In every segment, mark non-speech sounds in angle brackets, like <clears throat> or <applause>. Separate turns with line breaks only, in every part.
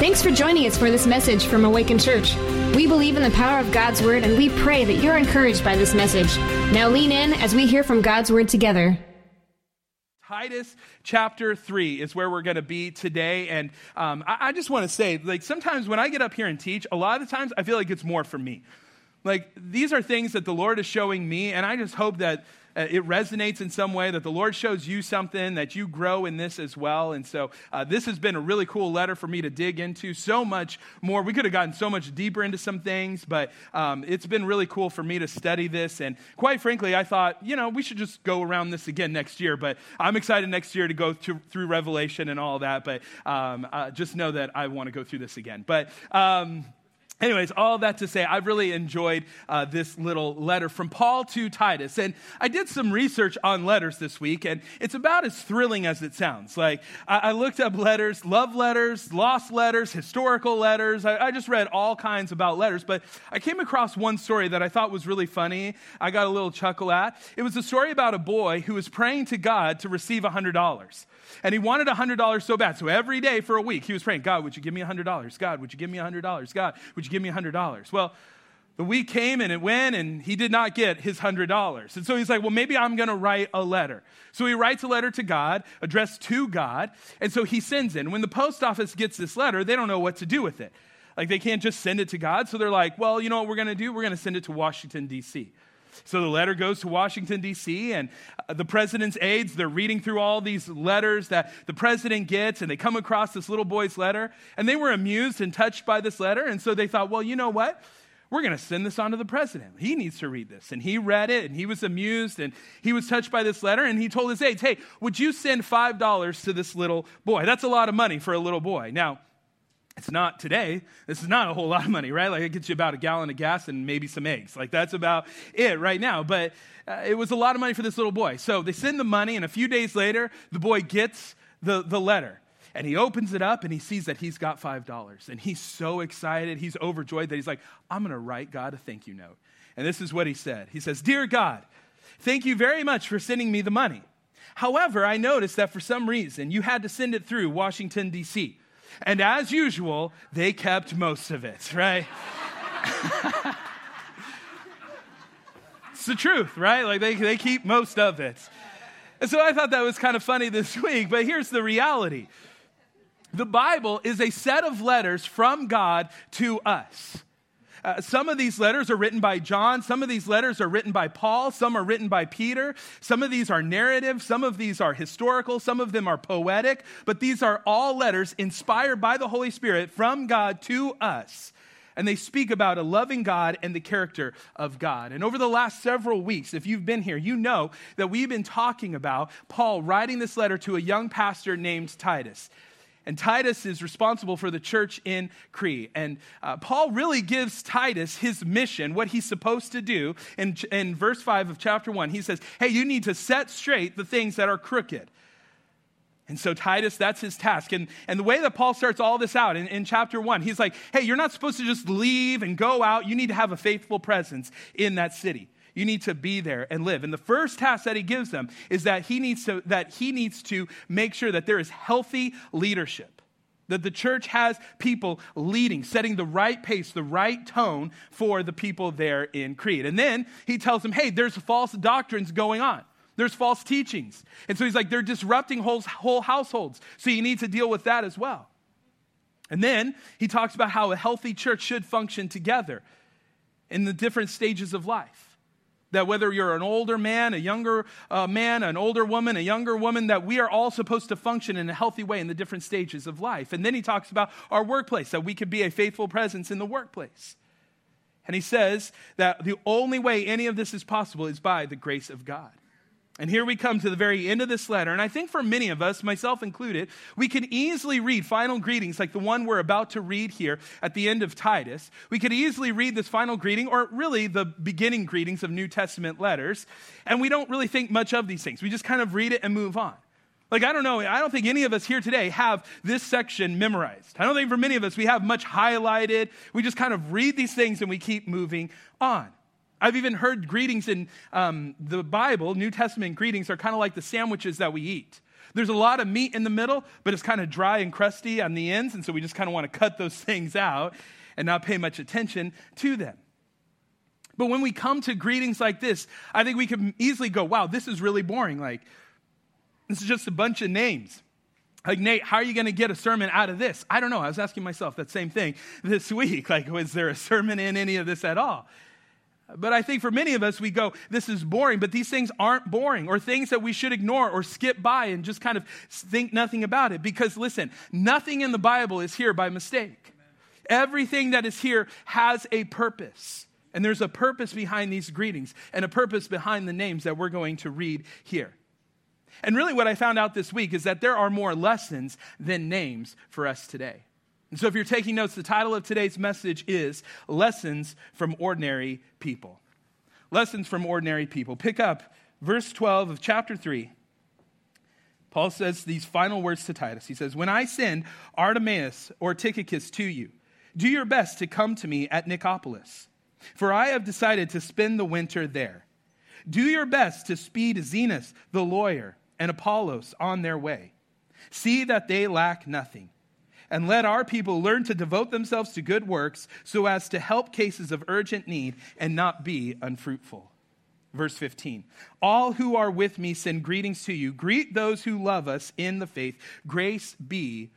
Thanks for joining us for this message from Awaken Church. We believe in the power of God's Word and we pray that you're encouraged by this message. Now lean in as we hear from God's Word together.
Titus chapter 3 is where we're going to be today. And um, I, I just want to say, like, sometimes when I get up here and teach, a lot of the times I feel like it's more for me. Like, these are things that the Lord is showing me, and I just hope that uh, it resonates in some way, that the Lord shows you something, that you grow in this as well. And so, uh, this has been a really cool letter for me to dig into so much more. We could have gotten so much deeper into some things, but um, it's been really cool for me to study this. And quite frankly, I thought, you know, we should just go around this again next year. But I'm excited next year to go through, through Revelation and all that. But um, uh, just know that I want to go through this again. But, um, Anyways, all that to say, I've really enjoyed uh, this little letter from Paul to Titus. And I did some research on letters this week, and it's about as thrilling as it sounds. Like, I, I looked up letters, love letters, lost letters, historical letters. I, I, just read all kinds about letters, but I came across one story that I thought was really funny. I got a little chuckle at. It was a story about a boy who was praying to God to receive $100. And he wanted $100 so bad. So every day for a week, he was praying, God, would you give me $100? God, would you give me $100? God, would you give me $100? Well, the week came and it went, and he did not get his $100. And so he's like, well, maybe I'm going to write a letter. So he writes a letter to God, addressed to God. And so he sends it. And when the post office gets this letter, they don't know what to do with it. Like, they can't just send it to God. So they're like, well, you know what we're going to do? We're going to send it to Washington, D.C. So the letter goes to Washington, D.C., and uh, the president's aides, they're reading through all these letters that the president gets, and they come across this little boy's letter, and they were amused and touched by this letter, and so they thought, well, you know what? We're going to send this on to the president. He needs to read this. And he read it, and he was amused, and he was touched by this letter, and he told his aides, hey, would you send $5 to this little boy? That's a lot of money for a little boy. Now, it's not today. This is not a whole lot of money, right? Like it gets you about a gallon of gas and maybe some eggs. Like that's about it right now. But uh, it was a lot of money for this little boy. So they send the money, and a few days later, the boy gets the, the letter. And he opens it up and he sees that he's got $5. And he's so excited. He's overjoyed that he's like, I'm going to write God a thank you note. And this is what he said He says, Dear God, thank you very much for sending me the money. However, I noticed that for some reason you had to send it through Washington, D.C. And as usual, they kept most of it, right? <laughs> it's the truth, right? Like they, they keep most of it. And so I thought that was kind of funny this <laughs> week, but here's the reality the Bible is a set of letters from God to us. Uh, some of these letters are written by John. Some of these letters are written by Paul. Some are written by Peter. Some of these are narrative. Some of these are historical. Some of them are poetic. But these are all letters inspired by the Holy Spirit from God to us. And they speak about a loving God and the character of God. And over the last several weeks, if you've been here, you know that we've been talking about Paul writing this letter to a young pastor named Titus. And Titus is responsible for the church in Crete. And uh, Paul really gives Titus his mission, what he's supposed to do. In, in verse 5 of chapter 1, he says, Hey, you need to set straight the things that are crooked. And so, Titus, that's his task. And, and the way that Paul starts all this out in, in chapter one, he's like, hey, you're not supposed to just leave and go out. You need to have a faithful presence in that city. You need to be there and live. And the first task that he gives them is that he needs to, that he needs to make sure that there is healthy leadership. That the church has people leading, setting the right pace, the right tone for the people there in Crete. And then he tells them, hey, there's false doctrines going on. There's false teachings. And so he's like, they're disrupting whole, whole households. So you need to deal with that as well. And then he talks about how a healthy church should function together in the different stages of life. That whether you're an older man, a younger uh, man, an older woman, a younger woman, that we are all supposed to function in a healthy way in the different stages of life. And then he talks about our workplace, that we could be a faithful presence in the workplace. And he says that the only way any of this is possible is by the grace of God. And here we come to the very end of this letter. And I think for many of us, myself included, we can easily read final greetings like the one we're about to read here at the end of Titus. We could easily read this final greeting, or really the beginning greetings of New Testament letters, and we don't really think much of these things. We just kind of read it and move on. Like, I don't know, I don't think any of us here today have this section memorized. I don't think for many of us we have much highlighted. We just kind of read these things and we keep moving on. I've even heard greetings in um, the Bible, New Testament greetings are kind of like the sandwiches that we eat. There's a lot of meat in the middle, but it's kind of dry and crusty on the ends, and so we just kind of want to cut those <laughs> things out and not pay much attention to them. But when we come to greetings like this, I think we can easily go, wow, this is really boring. Like, this is just a bunch of names. Like, Nate, how are you going to get a sermon out of this? I don't know. I was asking myself that same thing this <laughs> week. Like, was there a sermon in any of this at all? But I think for many of us, we go, this is boring, but these things aren't boring or things that we should ignore or skip by and just kind of think nothing about it. Because listen, nothing in the Bible is here by mistake. Everything that is here has a purpose. And there's a purpose behind these greetings and a purpose behind the names that we're going to read here. And really, what I found out this week is that there are more lessons than names for us today. And so, if you're taking notes, the title of today's message is Lessons from Ordinary People. Lessons from Ordinary People. Pick up verse 12 of chapter 3. Paul says these final words to Titus. He says, When I send Artemas or Tychicus to you, do your best to come to me at Nicopolis, for I have decided to spend the winter there. Do your best to speed Zenas, the lawyer and Apollos on their way. See that they lack nothing. And let our people learn to devote themselves to good works so as to help cases of urgent need and not be unfruitful. Verse 15 All who are with me send greetings to you. Greet those who love us in the faith. Grace be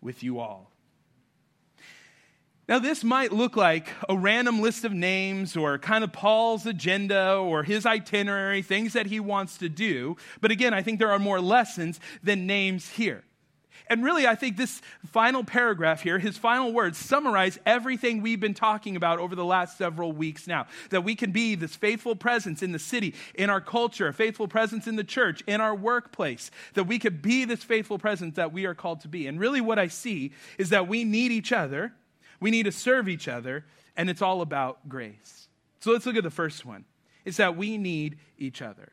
with you all. Now, this might look like a random list of names or kind of Paul's agenda or his itinerary, things that he wants to do. But again, I think there are more lessons than names here. And really, I think this final paragraph here, his final words, summarize everything we've been talking about over the last several weeks now. That we can be this faithful presence in the city, in our culture, a faithful presence in the church, in our workplace. That we could be this faithful presence that we are called to be. And really, what I see is that we need each other we need to serve each other, and it's all about grace. So let's look at the first one. It's that we need each other.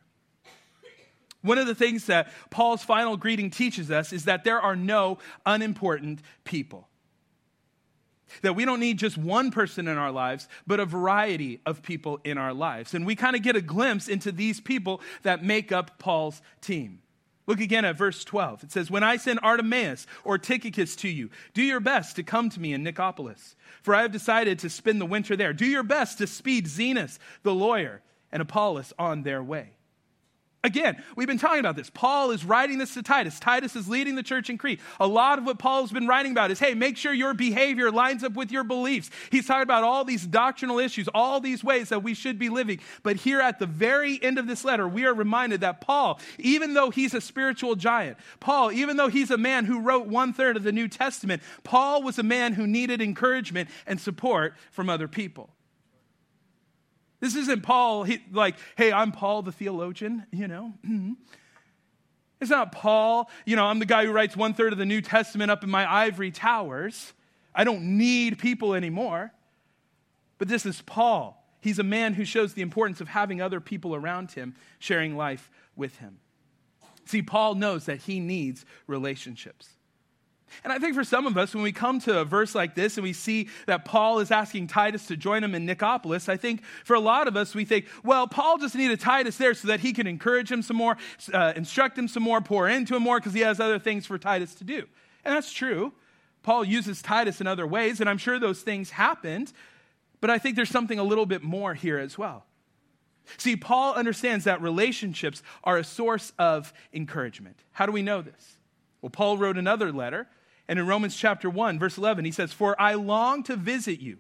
One of the things that Paul's final greeting teaches us is that there are no unimportant people. That we don't need just one person in our lives, but a variety of people in our lives. And we kind of get a glimpse into these people that make up Paul's team. Look again at verse 12. It says, When I send Artemas or Tychicus to you, do your best to come to me in Nicopolis, for I have decided to spend the winter there. Do your best to speed Zenas, the lawyer, and Apollos on their way. Again, we've been talking about this. Paul is writing this to Titus. Titus is leading the church in Crete. A lot of what Paul's been writing about is hey, make sure your behavior lines up with your beliefs. He's talking about all these doctrinal issues, all these ways that we should be living. But here at the very end of this letter, we are reminded that Paul, even though he's a spiritual giant, Paul, even though he's a man who wrote one third of the New Testament, Paul was a man who needed encouragement and support from other people. This isn't Paul, he, like, hey, I'm Paul the theologian, you know. <clears throat> It's not Paul, you know, I'm the guy who writes one third of the New Testament up in my ivory towers. I don't need people anymore. But this is Paul. He's a man who shows the importance of having other people around him sharing life with him. See, Paul knows that he needs relationships. And I think for some of us, when we come to a verse like this and we see that Paul is asking Titus to join him in Nicopolis, I think for a lot of us, we think, well, Paul just needed Titus there so that he can encourage him some more, uh, instruct him some more, pour into him more, because he has other things for Titus to do. And that's true. Paul uses Titus in other ways, and I'm sure those things happened, but I think there's something a little bit more here as well. See, Paul understands that relationships are a source of encouragement. How do we know this? Well, Paul wrote another letter and in Romans chapter 1, verse 11, he says, For I long to visit you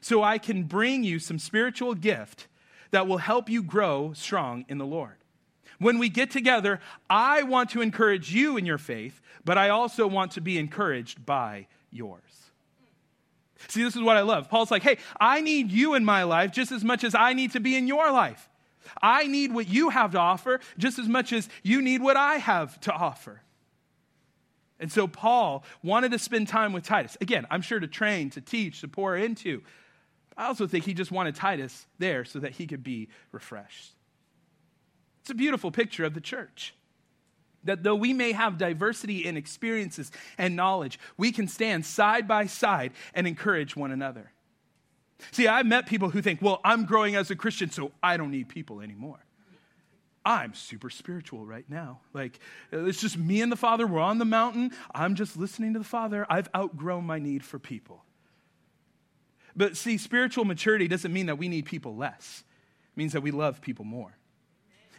so I can bring you some spiritual gift that will help you grow strong in the Lord. When we get together, I want to encourage you in your faith, but I also want to be encouraged by yours. See, this is what I love. Paul's like, hey, I need you in my life just as much as I need to be in your life. I need what you have to offer just as much as you need what I have to offer. And so Paul wanted to spend time with Titus. Again, I'm sure to train, to teach, to pour into. I also think he just wanted Titus there so that he could be refreshed. It's a beautiful picture of the church. That though we may have diversity in experiences and knowledge, we can stand side by side and encourage one another. See, I've met people who think, well, I'm growing as a Christian, so I don't need people anymore. I'm super spiritual right now. Like, it's just me and the Father. We're on the mountain. I'm just listening to the Father. I've outgrown my need for people. But see, spiritual maturity doesn't mean that we need people less, it means that we love people more.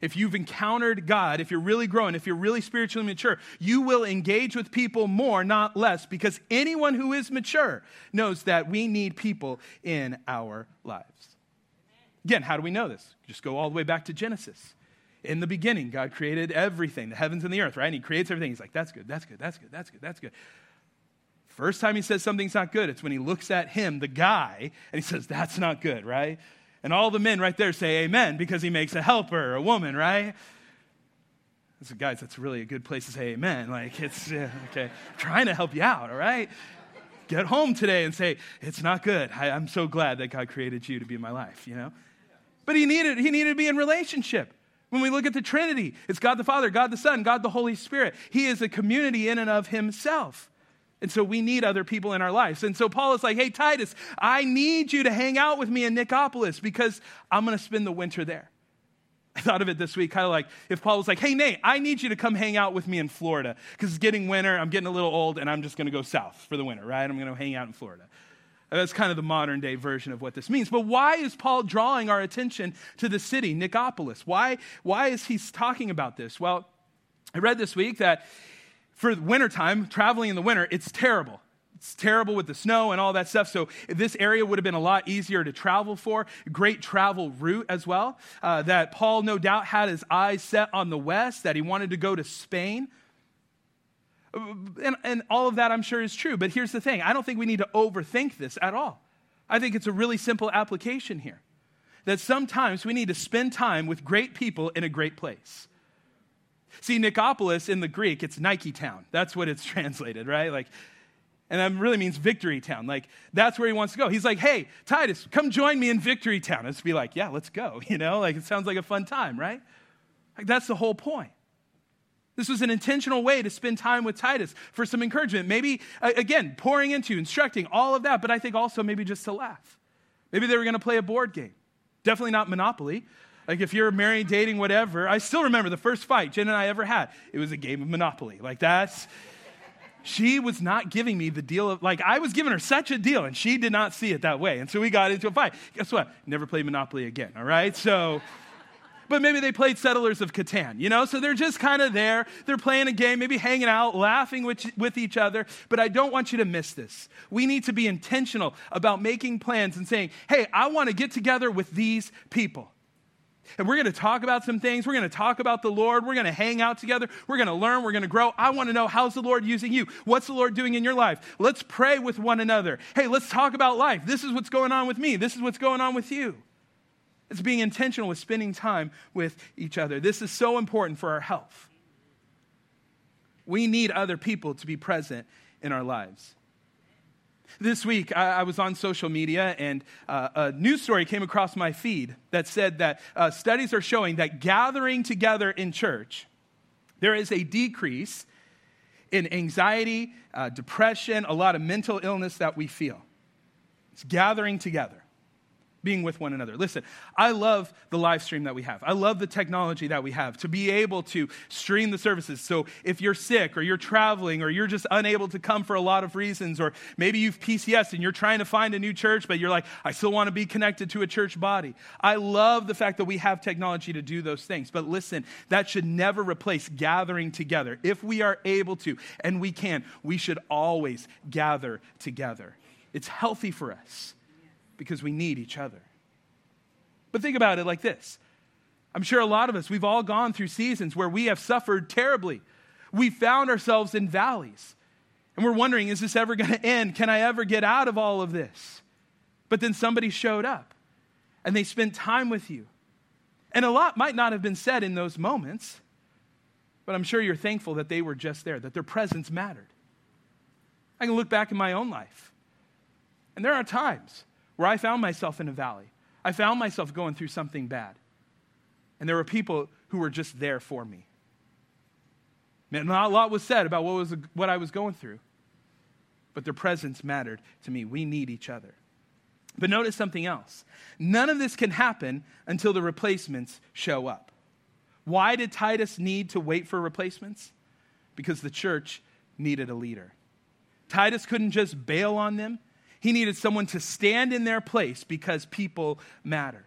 If you've encountered God, if you're really growing, if you're really spiritually mature, you will engage with people more, not less, because anyone who is mature knows that we need people in our lives. Again, how do we know this? Just go all the way back to Genesis. In the beginning, God created everything, the heavens and the earth, right? And He creates everything. He's like, that's good, that's good, that's good, that's good, that's good. First time He says something's not good, it's when He looks at Him, the guy, and He says, that's not good, right? And all the men right there say amen because He makes a helper, a woman, right? So, guys, that's really a good place to say amen. Like, it's, <laughs> yeah, okay, I'm trying to help you out, all right? Get home today and say, it's not good. I, I'm so glad that God created you to be in my life, you know? But he needed, he needed to be in relationship. When we look at the Trinity, it's God the Father, God the Son, God the Holy Spirit. He is a community in and of himself. And so we need other people in our lives. And so Paul is like, hey, Titus, I need you to hang out with me in Nicopolis because I'm going to spend the winter there. I thought of it this week, kind of like if Paul was like, hey, Nate, I need you to come hang out with me in Florida because it's getting winter. I'm getting a little old and I'm just going to go south for the winter, right? I'm going to hang out in Florida. That's kind of the modern day version of what this means. But why is Paul drawing our attention to the city, Nicopolis? Why, why is he talking about this? Well, I read this week that for wintertime, traveling in the winter, it's terrible. It's terrible with the snow and all that stuff. So this area would have been a lot easier to travel for. Great travel route as well. Uh, that Paul, no doubt, had his eyes set on the west. That he wanted to go to Spain and, and all of that I'm sure is true. But here's the thing I don't think we need to overthink this at all. I think it's a really simple application here that sometimes we need to spend time with great people in a great place. See, Nicopolis in the Greek, it's Nike town. That's what it's <laughs> translated, right? Like, and that really means victory town. Like, that's where he wants to go. He's like, hey, Titus, come join me in victory town. It's be like, yeah, let's go. <laughs> You know, like it sounds like a fun time, right? Like, that's the whole point. This was an intentional way to spend time with Titus for some encouragement. Maybe, uh, again, pouring into, instructing, all of that, but I think also maybe just to laugh. Maybe they were going to play a board game. Definitely not Monopoly. Like if you're married, dating, whatever. I still remember the first fight Jen and I ever had. It was a game of Monopoly. Like that's, she was not giving me the deal of, like I was giving her such a deal and she did not see it that way. And so we got into a fight. Guess what? Never played Monopoly again, all right? So, but maybe they played Settlers of Catan, you know? So they're just kind of there. They're playing a game, maybe hanging out, laughing with, with each other. But I don't want you to miss this. We need to be intentional about making plans and saying, hey, I want to get together with these people. And we're going to talk about some things. We're going to talk about the Lord. We're going to hang out together. We're going to learn. We're going to grow. I want to know how's the Lord using you? What's the Lord doing in your life? Let's pray with one another. Hey, let's talk about life. This is what's going on with me. This is what's going on with you. It's being intentional with spending time with each other. This is so important for our health. We need other people to be present in our lives. This week, I, I was on social media and uh, a news story came across my feed that said that uh, studies are showing that gathering together in church, there is a decrease in anxiety, uh, depression, a lot of mental illness that we feel. It's gathering together being with one another. Listen, I love the live stream that we have. I love the technology that we have to be able to stream the services. So if you're sick or you're traveling or you're just unable to come for a lot of reasons, or maybe you've PCS and you're trying to find a new church, but you're like, I still want to be connected to a church body. I love the fact that we have technology to do those things. But listen, that should never replace gathering together. If we are able to, and we can, we should always gather together. It's healthy for us because we need each other. But think about it like this I'm sure a lot of us, we've all gone through seasons where we have suffered terribly. We found ourselves in valleys. And we're wondering, is this ever going to end? Can I ever get out of all of this? But then somebody showed up and they spent time with you. And a lot might not have been said in those moments, but I'm sure you're thankful that they were just there, that their presence mattered. I can look back in my own life, and there are times where I found myself in a valley. I found myself going through something bad. And there were people who were just there for me. Man, not a lot was said about what, was, what I was going through, but their presence mattered to me. We need each other. But notice something else. None of this can happen until the replacements show up. Why did Titus need to wait for replacements? Because the church needed a leader. Titus couldn't just bail on them, he needed someone to stand in their place because people matter.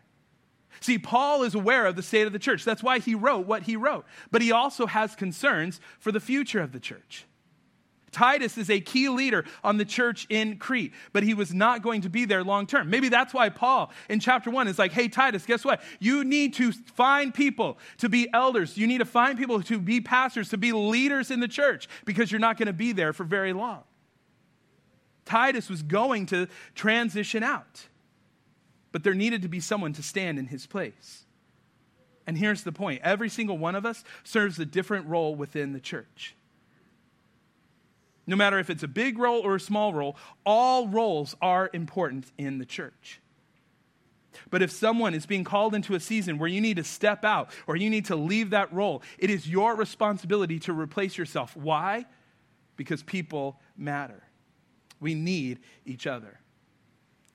See, Paul is aware of the state of the church. That's why he wrote what he wrote. But he also has concerns for the future of the church. Titus is a key leader on the church in Crete, but he was not going to be there long term. Maybe that's why Paul in chapter one is like, hey, Titus, guess what? You need to find people to be elders. You need to find people to be pastors, to be leaders in the church, because you're not going to be there for very long. Titus was going to transition out, but there needed to be someone to stand in his place. And here's the point every single one of us serves a different role within the church no matter if it's a big role or a small role, all roles are important in the church. But if someone is being called into a season where you need to step out or you need to leave that role, it is your responsibility to replace yourself. Why? Because people matter. We need each other.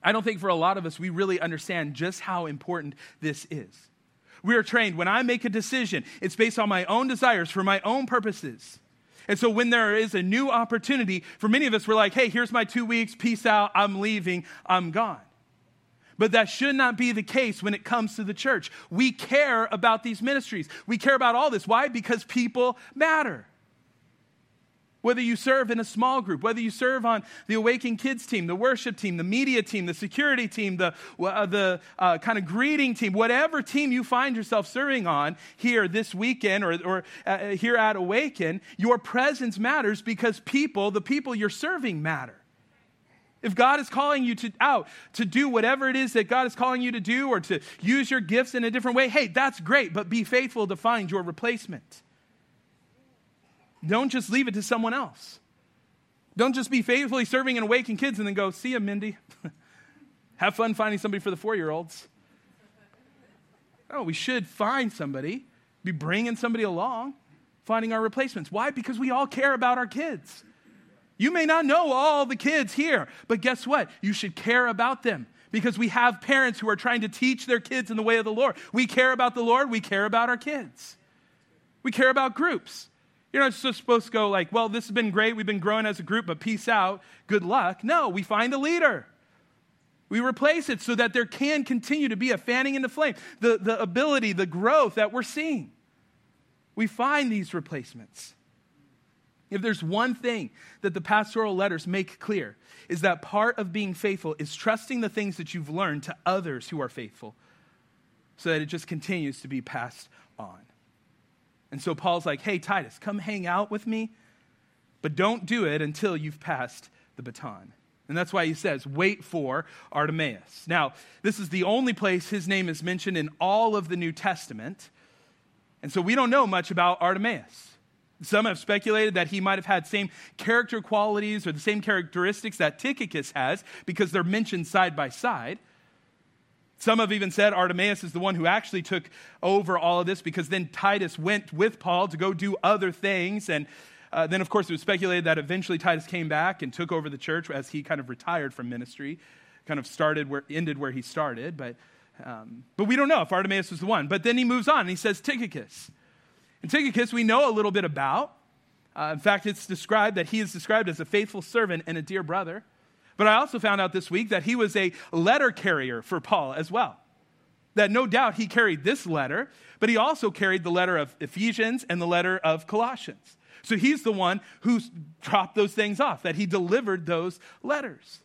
I don't think for a lot of us we really understand just how important this is. We are trained when I make a decision, it's based on my own desires for my own purposes. And so when there is a new opportunity, for many of us, we're like, hey, here's my two weeks, peace out, I'm leaving, I'm gone. But that should not be the case when it comes to the church. We care about these ministries. We care about all this. Why? Because people matter whether you serve in a small group, whether you serve on the Awaken Kids team, the worship team, the media team, the security team, the, uh, the uh, kind of greeting team, whatever team you find yourself serving on here this weekend or, or uh, here at Awaken, your presence matters because people, the people you're serving, matter. If God is calling you to, out to do whatever it is that God is calling you to do or to use your gifts in a different way, hey, that's great, but be faithful to find your replacement. Don't just leave it to someone else. Don't just be faithfully serving and awakening kids and then go, see ya, Mindy. <laughs> Have fun finding somebody for the four year olds. Oh, we should find somebody, be bringing somebody along, finding our replacements. Why? Because we all care about our kids. You may not know all the kids here, but guess what? You should care about them because we have parents who are trying to teach their kids in the way of the Lord. We care about the Lord, we care about our kids. We care about groups. You're not just supposed to go like, well, this has been great. We've been growing as a group, but peace out. Good luck. No, we find a leader. We replace it so that there can continue to be a fanning in the flame, the, the ability, the growth that we're seeing. We find these replacements. If there's one thing that the pastoral letters make clear, is that part of being faithful is trusting the things that you've learned to others who are faithful so that it just continues to be passed on. And so Paul's like, hey, Titus, come hang out with me, but don't do it until you've passed the baton. And that's why he says, wait for Artemas. Now, this is the only place his name is mentioned in all of the New Testament. And so we don't know much about Artemas. Some have speculated that he might have had same character qualities or the same characteristics that Tychicus has because they're mentioned side by side. Some have even said Artemas is the one who actually took over all of this because then Titus went with Paul to go do other things. And uh, then, of course, it was speculated that eventually Titus came back and took over the church as he kind of retired from ministry, kind of started where, ended where he started. But, um, but we don't know if Artemas was the one. But then he moves on and he says Tychicus. And Tychicus, we know a little bit about. Uh, in fact, it's described that he is described as a faithful servant and a dear brother. But I also found out this week that he was a letter carrier for Paul as well. That no doubt he carried this letter, but he also carried the letter of Ephesians and the letter of Colossians. So he's the one who dropped those things off, that he delivered those letters.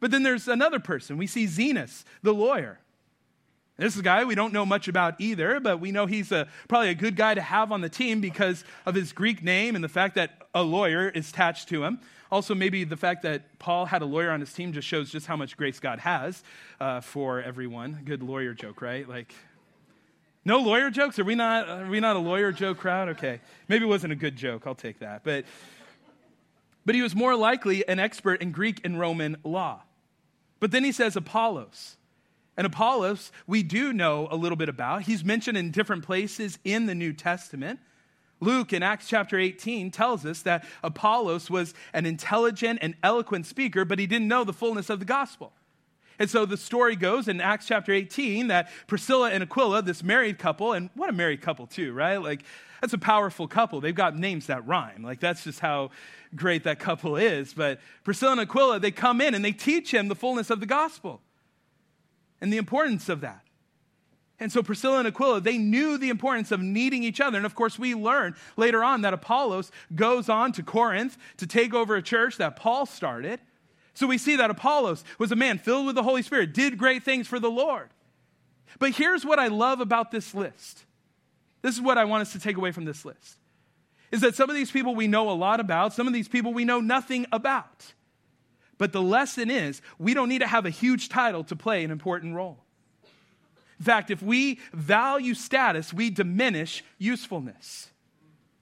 But then there's another person. We see Zenas, the lawyer. This is a guy we don't know much about either, but we know he's a, probably a good guy to have on the team because of his Greek name and the fact that a lawyer is attached to him. Also, maybe the fact that Paul had a lawyer on his team just shows just how much grace God has uh, for everyone. Good lawyer joke, right? Like, no lawyer jokes? Are we not? Are we not a lawyer joke crowd? Okay, maybe it wasn't a good joke. I'll take that. But, but he was more likely an expert in Greek and Roman law. But then he says Apollos. And Apollos, we do know a little bit about. He's mentioned in different places in the New Testament. Luke in Acts chapter 18 tells us that Apollos was an intelligent and eloquent speaker, but he didn't know the fullness of the gospel. And so the story goes in Acts chapter 18 that Priscilla and Aquila, this married couple, and what a married couple, too, right? Like, that's a powerful couple. They've got names that rhyme. Like, that's just how great that couple is. But Priscilla and Aquila, they come in and they teach him the fullness of the gospel and the importance of that. And so Priscilla and Aquila, they knew the importance of needing each other. And of course, we learn later on that Apollos goes on to Corinth to take over a church that Paul started. So we see that Apollos was a man filled with the Holy Spirit, did great things for the Lord. But here's what I love about this list. This is what I want us to take away from this list. Is that some of these people we know a lot about, some of these people we know nothing about. But the lesson is we don't need to have a huge title to play an important role. In fact, if we value status, we diminish usefulness.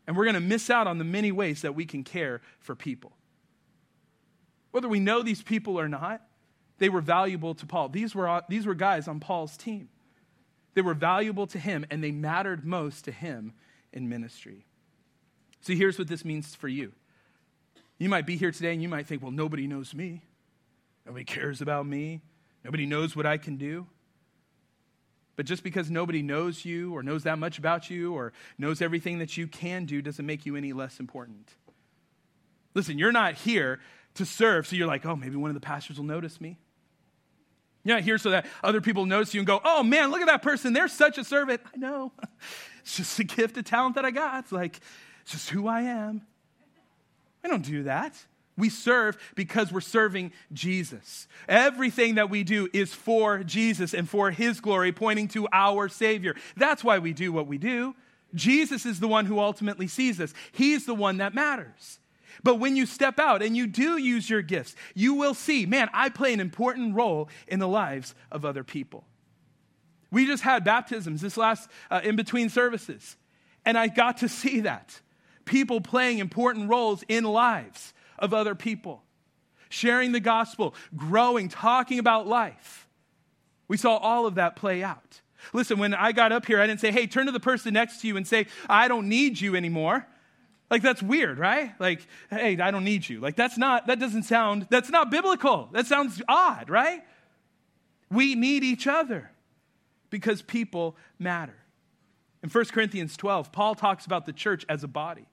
And we're going to miss out on the many ways that we can care for people. Whether we know these people or not, they were valuable to Paul. These were, these were guys on Paul's team. They were valuable to him, and they mattered most to him in ministry. So here's what this means for you. You might be here today and you might think, well, nobody knows me. Nobody cares about me. Nobody knows what I can do. But just because nobody knows you or knows that much about you or knows everything that you can do doesn't make you any less important. Listen, you're not here to serve, so you're like, oh, maybe one of the pastors will notice me. You're not here so that other people notice you and go, oh man, look at that person. They're such a servant. I know. <laughs> It's just a gift, a talent that I got. It's like, it's just who I am. I don't do that. We serve because we're serving Jesus. Everything that we do is for Jesus and for His glory, pointing to our Savior. That's why we do what we do. Jesus is the one who ultimately sees us, He's the one that matters. But when you step out and you do use your gifts, you will see, man, I play an important role in the lives of other people. We just had baptisms this last uh, in between services, and I got to see that. People playing important roles in lives of other people, sharing the gospel, growing, talking about life. We saw all of that play out. Listen, when I got up here, I didn't say, hey, turn to the person next to you and say, I don't need you anymore. Like, that's weird, right? Like, hey, I don't need you. Like, that's not, that doesn't sound, that's not biblical. That sounds odd, right? We need each other because people matter. In 1 Corinthians 12, Paul talks about the church as a body.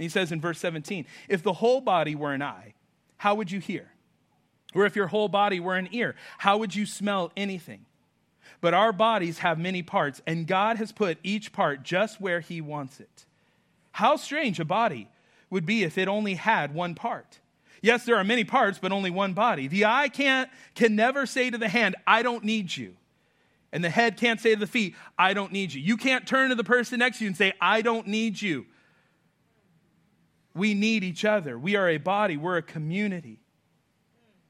And he says in verse 17, if the whole body were an eye, how would you hear? Or if your whole body were an ear, how would you smell anything? But our bodies have many parts, and God has put each part just where he wants it. How strange a body would be if it only had one part. Yes, there are many parts, but only one body. The eye can't, can never say to the hand, I don't need you. And the head can't say to the feet, I don't need you. You can't turn to the person next to you and say, I don't need you. We need each other. We are a body, we're a community.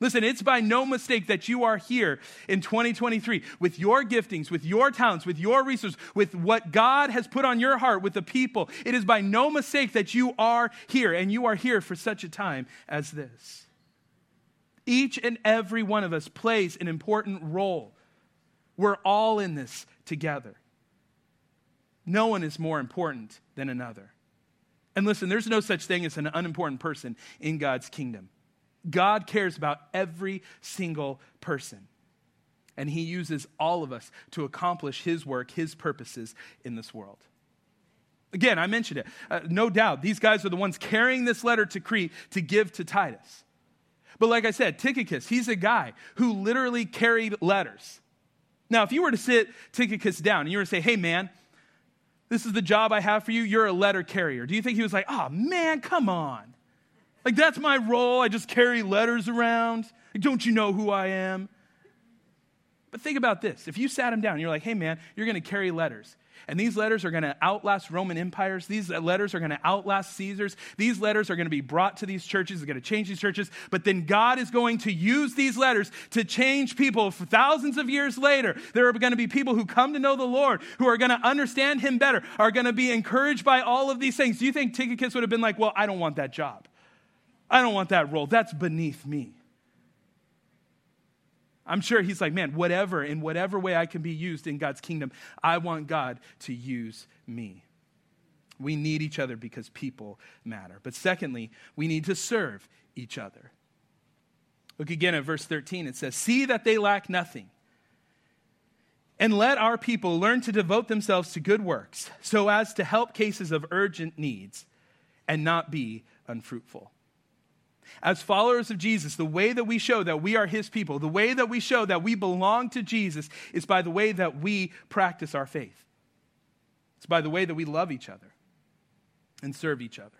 Listen, it's by no mistake that you are here in 2023 with your giftings, with your talents, with your resources, with what God has put on your heart, with the people. It is by no mistake that you are here, and you are here for such a time as this. Each and every one of us plays an important role. We're all in this together. No one is more important than another. And listen, there's no such thing as an unimportant person in God's kingdom. God cares about every single person. And he uses all of us to accomplish his work, his purposes in this world. Again, I mentioned it. Uh, no doubt, these guys are the ones carrying this letter to Crete to give to Titus. But like I said, Tychicus, he's a guy who literally carried letters. Now, if you were to sit Tychicus down and you were to say, hey, man, this is the job I have for you. You're a letter carrier. Do you think he was like, oh man, come on? Like, that's my role. I just carry letters around. Like, don't you know who I am? But think about this. If you sat him down and you're like, hey man, you're going to carry letters. And these letters are going to outlast Roman empires. These letters are going to outlast Caesars. These letters are going to be brought to these churches. They're going to change these churches. But then God is going to use these letters to change people for thousands of years later. There are going to be people who come to know the Lord, who are going to understand Him better, are going to be encouraged by all of these things. Do you think Tychicus would have been like, well, I don't want that job? I don't want that role. That's beneath me. I'm sure he's like, man, whatever, in whatever way I can be used in God's kingdom, I want God to use me. We need each other because people matter. But secondly, we need to serve each other. Look again at verse 13. It says, See that they lack nothing. And let our people learn to devote themselves to good works so as to help cases of urgent needs and not be unfruitful. As followers of Jesus, the way that we show that we are his people, the way that we show that we belong to Jesus is by the way that we practice our faith. It's by the way that we love each other and serve each other.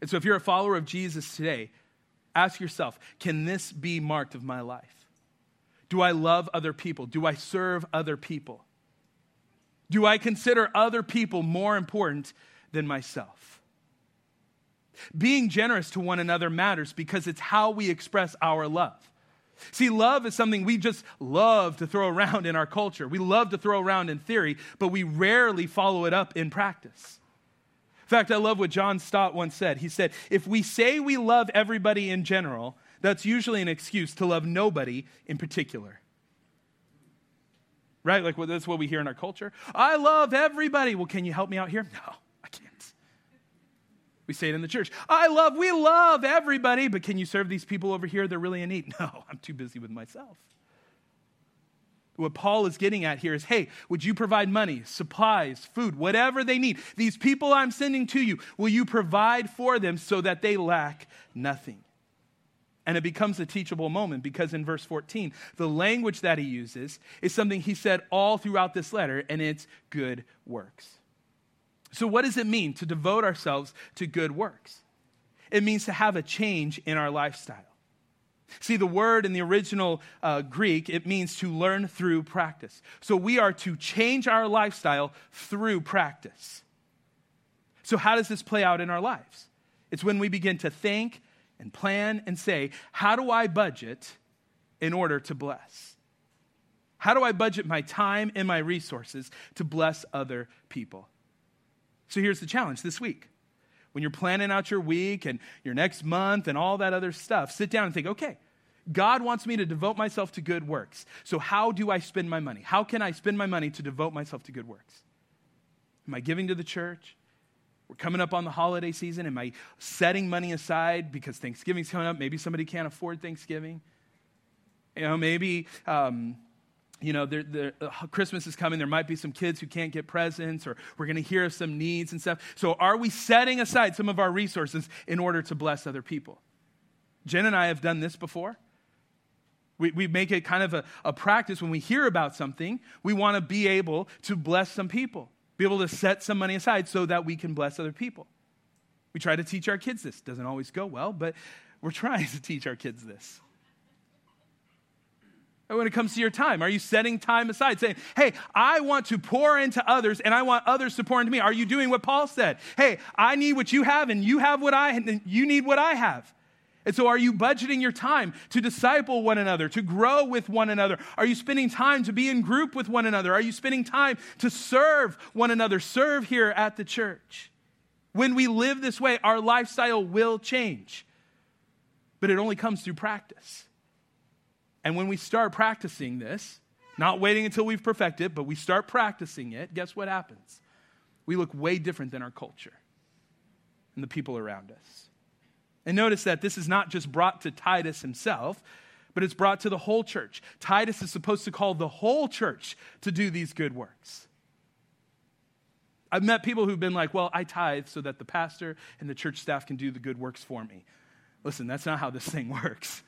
And so if you're a follower of Jesus today, ask yourself can this be marked of my life? Do I love other people? Do I serve other people? Do I consider other people more important than myself? Being generous to one another matters because it's how we express our love. See, love is something we just love to throw around in our culture. We love to throw around in theory, but we rarely follow it up in practice. In fact, I love what John Stott once said. He said, If we say we love everybody in general, that's usually an excuse to love nobody in particular. Right? Like well, that's what we hear in our culture. I love everybody. Well, can you help me out here? No. We say it in the church. I love, we love everybody, but can you serve these people over here? They're really in need. <laughs> No, I'm too busy with myself. What Paul is getting at here is hey, would you provide money, supplies, food, whatever they need? These people I'm sending to you, will you provide for them so that they lack nothing? And it becomes a teachable moment because in verse 14, the language that he uses is something he said all throughout this letter, and it's good works. So, what does it mean to devote ourselves to good works? It means to have a change in our lifestyle. See, the word in the original uh, Greek, it means to learn through practice. So, we are to change our lifestyle through practice. So, how does this play out in our lives? It's when we begin to think and plan and say, how do I budget in order to bless? How do I budget my time and my resources to bless other people? So here's the challenge this week. When you're planning out your week and your next month and all that other stuff, sit down and think, okay, God wants me to devote myself to good works. So how do I spend my money? How can I spend my money to devote myself to good works? Am I giving to the church? We're coming up on the holiday season. Am I setting money aside because Thanksgiving's coming up? Maybe somebody can't afford Thanksgiving. You know, maybe, um, you know, there, there, uh, Christmas is coming. There might be some kids who can't get presents, or we're going to hear of some needs and stuff. So, are we setting aside some of our resources in order to bless other people? Jen and I have done this before. We, we make it kind of a, a practice when we hear about something, we want to be able to bless some people be able to set some money aside so that we can bless other people. We try to teach our kids this. Doesn't always go well, but we're trying <laughs> to teach our kids this. When it comes to your time, are you setting time aside saying, hey, I want to pour into others and I want others to pour into me? Are you doing what Paul said? Hey, I need what you have and you have what I and you need what I have. And so, are you budgeting your time to disciple one another, to grow with one another? Are you spending time to be in group with one another? Are you spending time to serve one another, serve here at the church? When we live this way, our lifestyle will change, but it only comes through practice. And when we start practicing this, not waiting until we've perfected it, but we start practicing it, guess what happens? We look way different than our culture and the people around us. And notice that this is not just brought to Titus himself, but it's brought to the whole church. Titus is supposed to call the whole church to do these good works. I've met people who've been like, well, I tithe so that the pastor and the church staff can do the good works for me. Listen, that's not how this thing <laughs> works.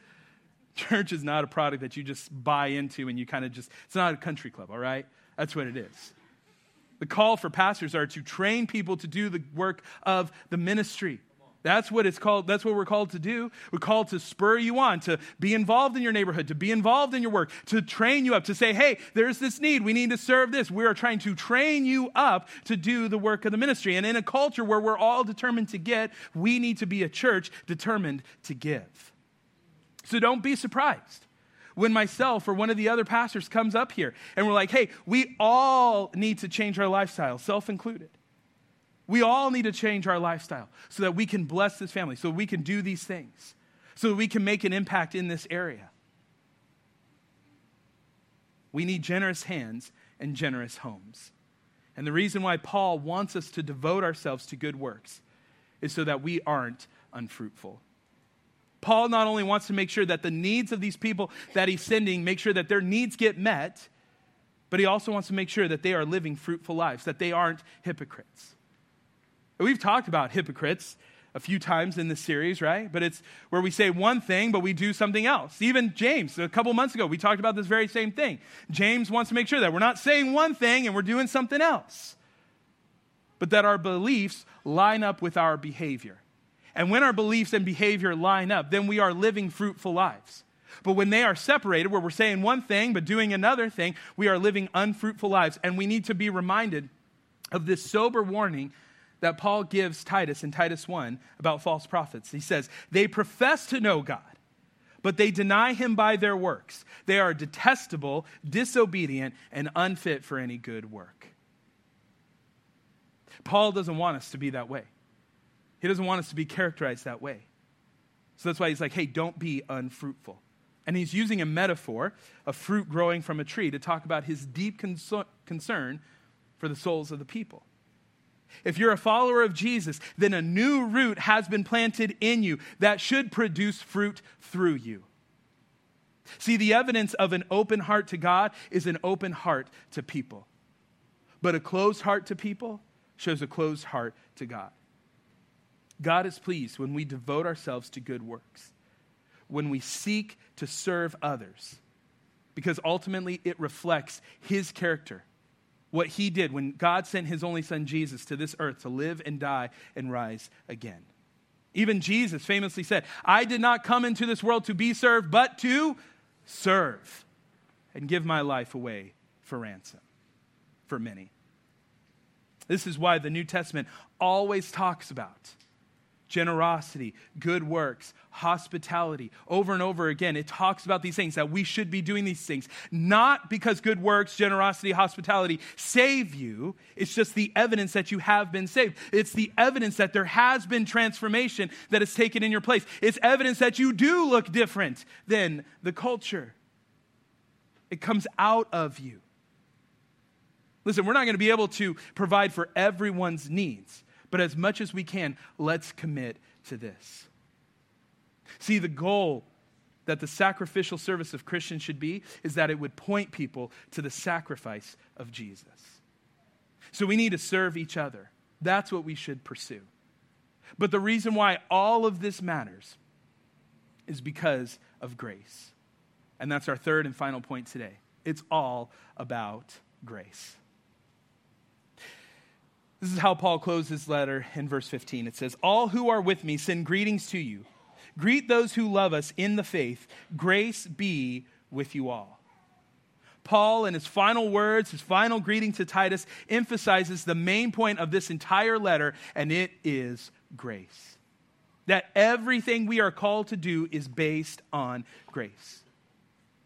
Church is not a product that you just buy into and you kind of just, it's not a country club, all right? That's what it is. The call for pastors are to train people to do the work of the ministry. That's what it's called. That's what we're called to do. We're called to spur you on, to be involved in your neighborhood, to be involved in your work, to train you up, to say, hey, there's this need. We need to serve this. We are trying to train you up to do the work of the ministry. And in a culture where we're all determined to get, we need to be a church determined to give. So don't be surprised when myself or one of the other pastors comes up here and we're like, hey, we all need to change our lifestyle, self included. We all need to change our lifestyle so that we can bless this family, so we can do these things, so we can make an impact in this area. We need generous hands and generous homes. And the reason why Paul wants us to devote ourselves to good works is so that we aren't unfruitful. Paul not only wants to make sure that the needs of these people that he's sending, make sure that their needs get met, but he also wants to make sure that they are living fruitful lives, that they aren't hypocrites. We've talked about hypocrites a few times in this series, right? But it's where we say one thing, but we do something else. Even James, a couple months ago, we talked about this very same thing. James wants to make sure that we're not saying one thing and we're doing something else, but that our beliefs line up with our behavior. And when our beliefs and behavior line up, then we are living fruitful lives. But when they are separated, where we're saying one thing but doing another thing, we are living unfruitful lives. And we need to be reminded of this sober warning that Paul gives Titus in Titus 1 about false prophets. He says, They profess to know God, but they deny him by their works. They are detestable, disobedient, and unfit for any good work. Paul doesn't want us to be that way. He doesn't want us to be characterized that way. So that's why he's like, hey, don't be unfruitful. And he's using a metaphor of fruit growing from a tree to talk about his deep concern for the souls of the people. If you're a follower of Jesus, then a new root has been planted in you that should produce fruit through you. See, the evidence of an open heart to God is an open heart to people. But a closed heart to people shows a closed heart to God. God is pleased when we devote ourselves to good works, when we seek to serve others, because ultimately it reflects His character, what He did when God sent His only Son Jesus to this earth to live and die and rise again. Even Jesus famously said, I did not come into this world to be served, but to serve and give my life away for ransom for many. This is why the New Testament always talks about generosity, good works, hospitality. Over and over again, it talks about these things that we should be doing these things. Not because good works, generosity, hospitality save you. It's just the evidence that you have been saved. It's the evidence that there has been transformation that has taken in your place. It's evidence that you do look different than the culture. It comes out of you. Listen, we're not going to be able to provide for everyone's needs. But as much as we can, let's commit to this. See, the goal that the sacrificial service of Christians should be is that it would point people to the sacrifice of Jesus. So we need to serve each other. That's what we should pursue. But the reason why all of this matters is because of grace. And that's our third and final point today. It's all about grace. This is how Paul closed his letter in verse 15. It says, All who are with me send greetings to you. Greet those who love us in the faith. Grace be with you all. Paul, in his final words, his final greeting to Titus, emphasizes the main point of this entire letter, and it is grace. That everything we are called to do is based on grace.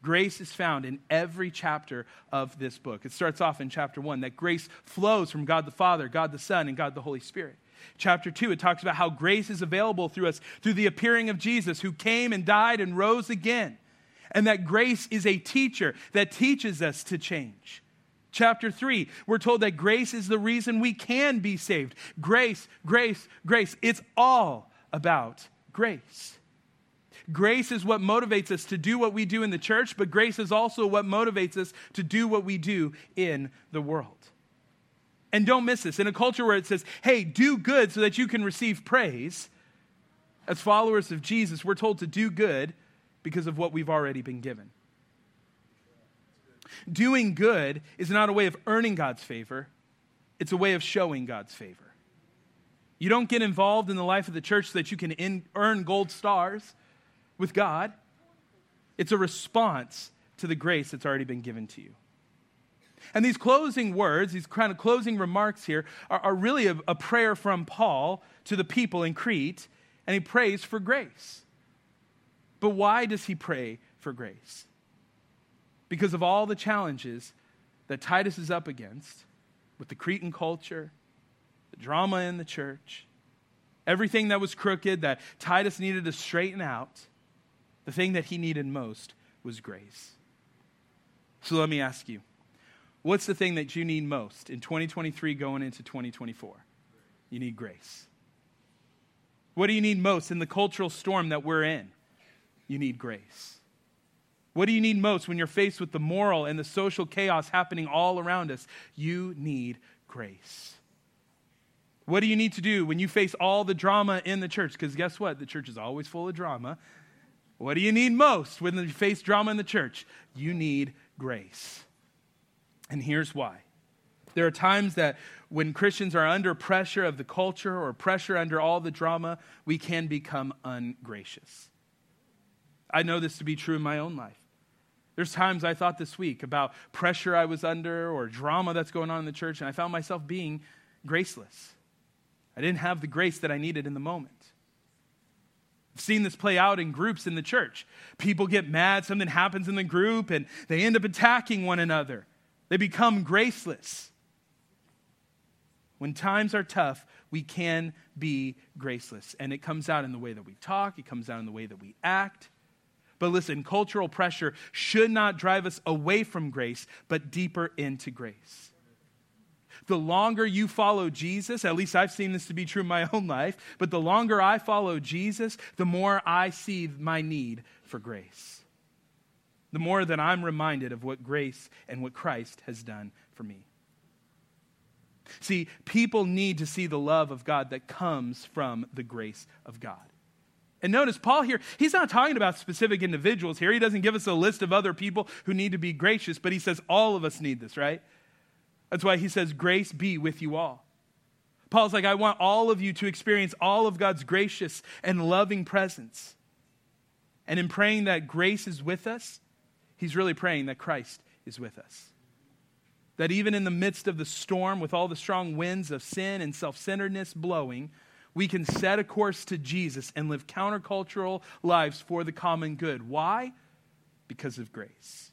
Grace is found in every chapter of this book. It starts off in chapter one that grace flows from God the Father, God the Son, and God the Holy Spirit. Chapter 2, it talks about how grace is available through us through the appearing of Jesus, who came and died and rose again. And that grace is a teacher that teaches us to change. Chapter 3, we're told that grace is the reason we can be saved. Grace, grace, grace. It's all about grace. Grace is what motivates us to do what we do in the church, but grace is also what motivates us to do what we do in the world. And don't miss this. In a culture where it says, hey, do good so that you can receive praise, as followers of Jesus, we're told to do good because of what we've already been given. Doing good is not a way of earning God's favor, it's a way of showing God's favor. You don't get involved in the life of the church so that you can in, earn gold stars with God, it's a response to the grace that's already been given to you. And these closing words, these kind of closing remarks here, are, are really a, a prayer from Paul to the people in Crete, and he prays for grace. But why does he pray for grace? Because of all the challenges that Titus is up against with the Cretan culture, the drama in the church, everything that was crooked that Titus needed to straighten out. The thing that he needed most was grace. So let me ask you what's the thing that you need most in 2023 going into 2024? You need grace. What do you need most in the cultural storm that we're in? You need grace. What do you need most when you're faced with the moral and the social chaos happening all around us? You need grace. What do you need to do when you face all the drama in the church? Because guess what? The church is always full of drama. What do you need most when you face drama in the church? You need grace. And here's why. There are times that when Christians are under pressure of the culture or pressure under all the drama, we can become ungracious. I know this to be true in my own life. There's times I thought this week about pressure I was under or drama that's going on in the church, and I found myself being graceless. I didn't have the grace that I needed in the moment. I've seen this play out in groups in the church. People get mad, something happens in the group, and they end up attacking one another. They become graceless. When times are tough, we can be graceless. And it comes out in the way that we talk, it comes out in the way that we act. But listen, cultural pressure should not drive us away from grace, but deeper into grace. The longer you follow Jesus, at least I've seen this to be true in my <laughs> own life, but the longer I follow Jesus, the more I see my need for grace. The more that I'm reminded of what grace and what Christ has done for me. See, people need to see the love of God that comes from the grace of God. And notice Paul here, he's not talking about specific individuals here. He doesn't give us a list of other people who need to be gracious, but he says all of us need this, right? That's why he says, Grace be with you all. Paul's like, I want all of you to experience all of God's gracious and loving presence. And in praying that grace is with us, he's really praying that Christ is with us. That even in the midst of the storm, with all the strong winds of sin and self centeredness blowing, we can set a course to Jesus and live countercultural lives for the common good. Why? Because of grace.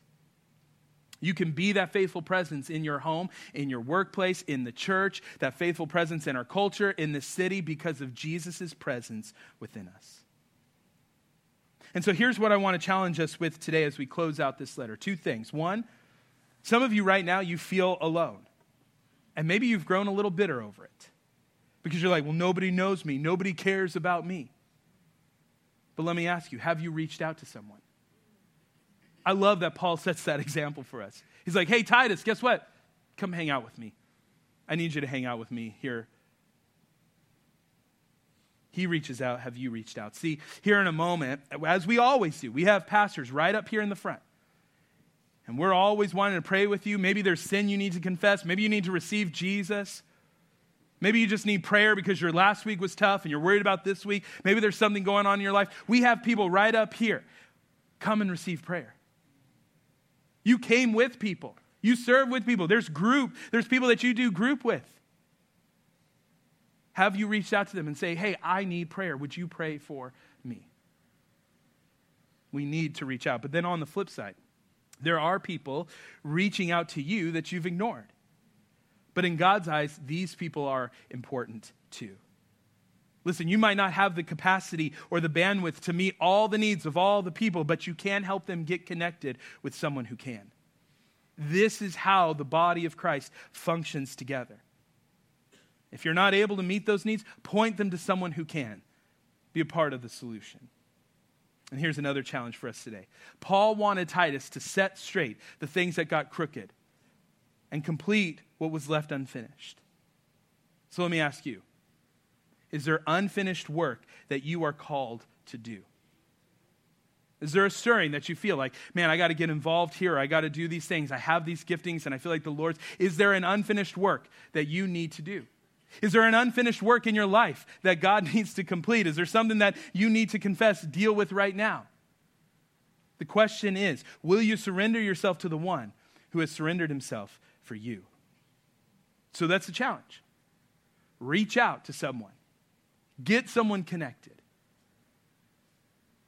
You can be that faithful presence in your home, in your workplace, in the church, that faithful presence in our culture, in the city, because of Jesus' presence within us. And so here's what I want to challenge us with today as we close out this letter two things. One, some of you right now, you feel alone. And maybe you've grown a little bitter over it because you're like, well, nobody knows me, nobody cares about me. But let me ask you have you reached out to someone? I love that Paul sets that example for us. He's like, hey, Titus, guess what? Come hang out with me. I need you to hang out with me here. He reaches out. Have you reached out? See, here in a moment, as we always do, we have pastors right up here in the front. And we're always wanting to pray with you. Maybe there's sin you need to confess. Maybe you need to receive Jesus. Maybe you just need prayer because your last week was tough and you're worried about this week. Maybe there's something going on in your life. We have people right up here. Come and receive prayer. You came with people. You serve with people. There's group. There's people that you do group with. Have you reached out to them and say, "Hey, I need prayer. Would you pray for me?" We need to reach out. But then on the flip side, there are people reaching out to you that you've ignored. But in God's eyes, these people are important too. Listen, you might not have the capacity or the bandwidth to meet all the needs of all the people, but you can help them get connected with someone who can. This is how the body of Christ functions together. If you're not able to meet those needs, point them to someone who can. Be a part of the solution. And here's another challenge for us today. Paul wanted Titus to set straight the things that got crooked and complete what was left unfinished. So let me ask you Is there unfinished work that you are called to do? Is there a stirring that you feel like, man, I got to get involved here. I got to do these things. I have these giftings and I feel like the Lord's. Is there an unfinished work that you need to do? Is there an unfinished work in your life that God <laughs> needs to complete? Is there something that you need to confess, deal with right now? The question is will you surrender yourself to the one who has surrendered himself for you? So that's the challenge. Reach out to someone, get someone connected.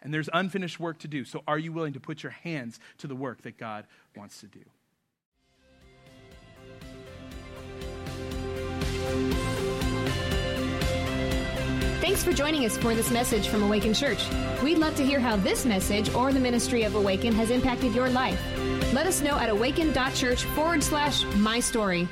And there's unfinished work to do. So are you willing to put your hands to the work that God wants to do?
Thanks for joining us for this message from Awaken Church. We'd love to hear how this message or the ministry of Awaken has impacted your life. Let us know at awaken.church forward slash my story.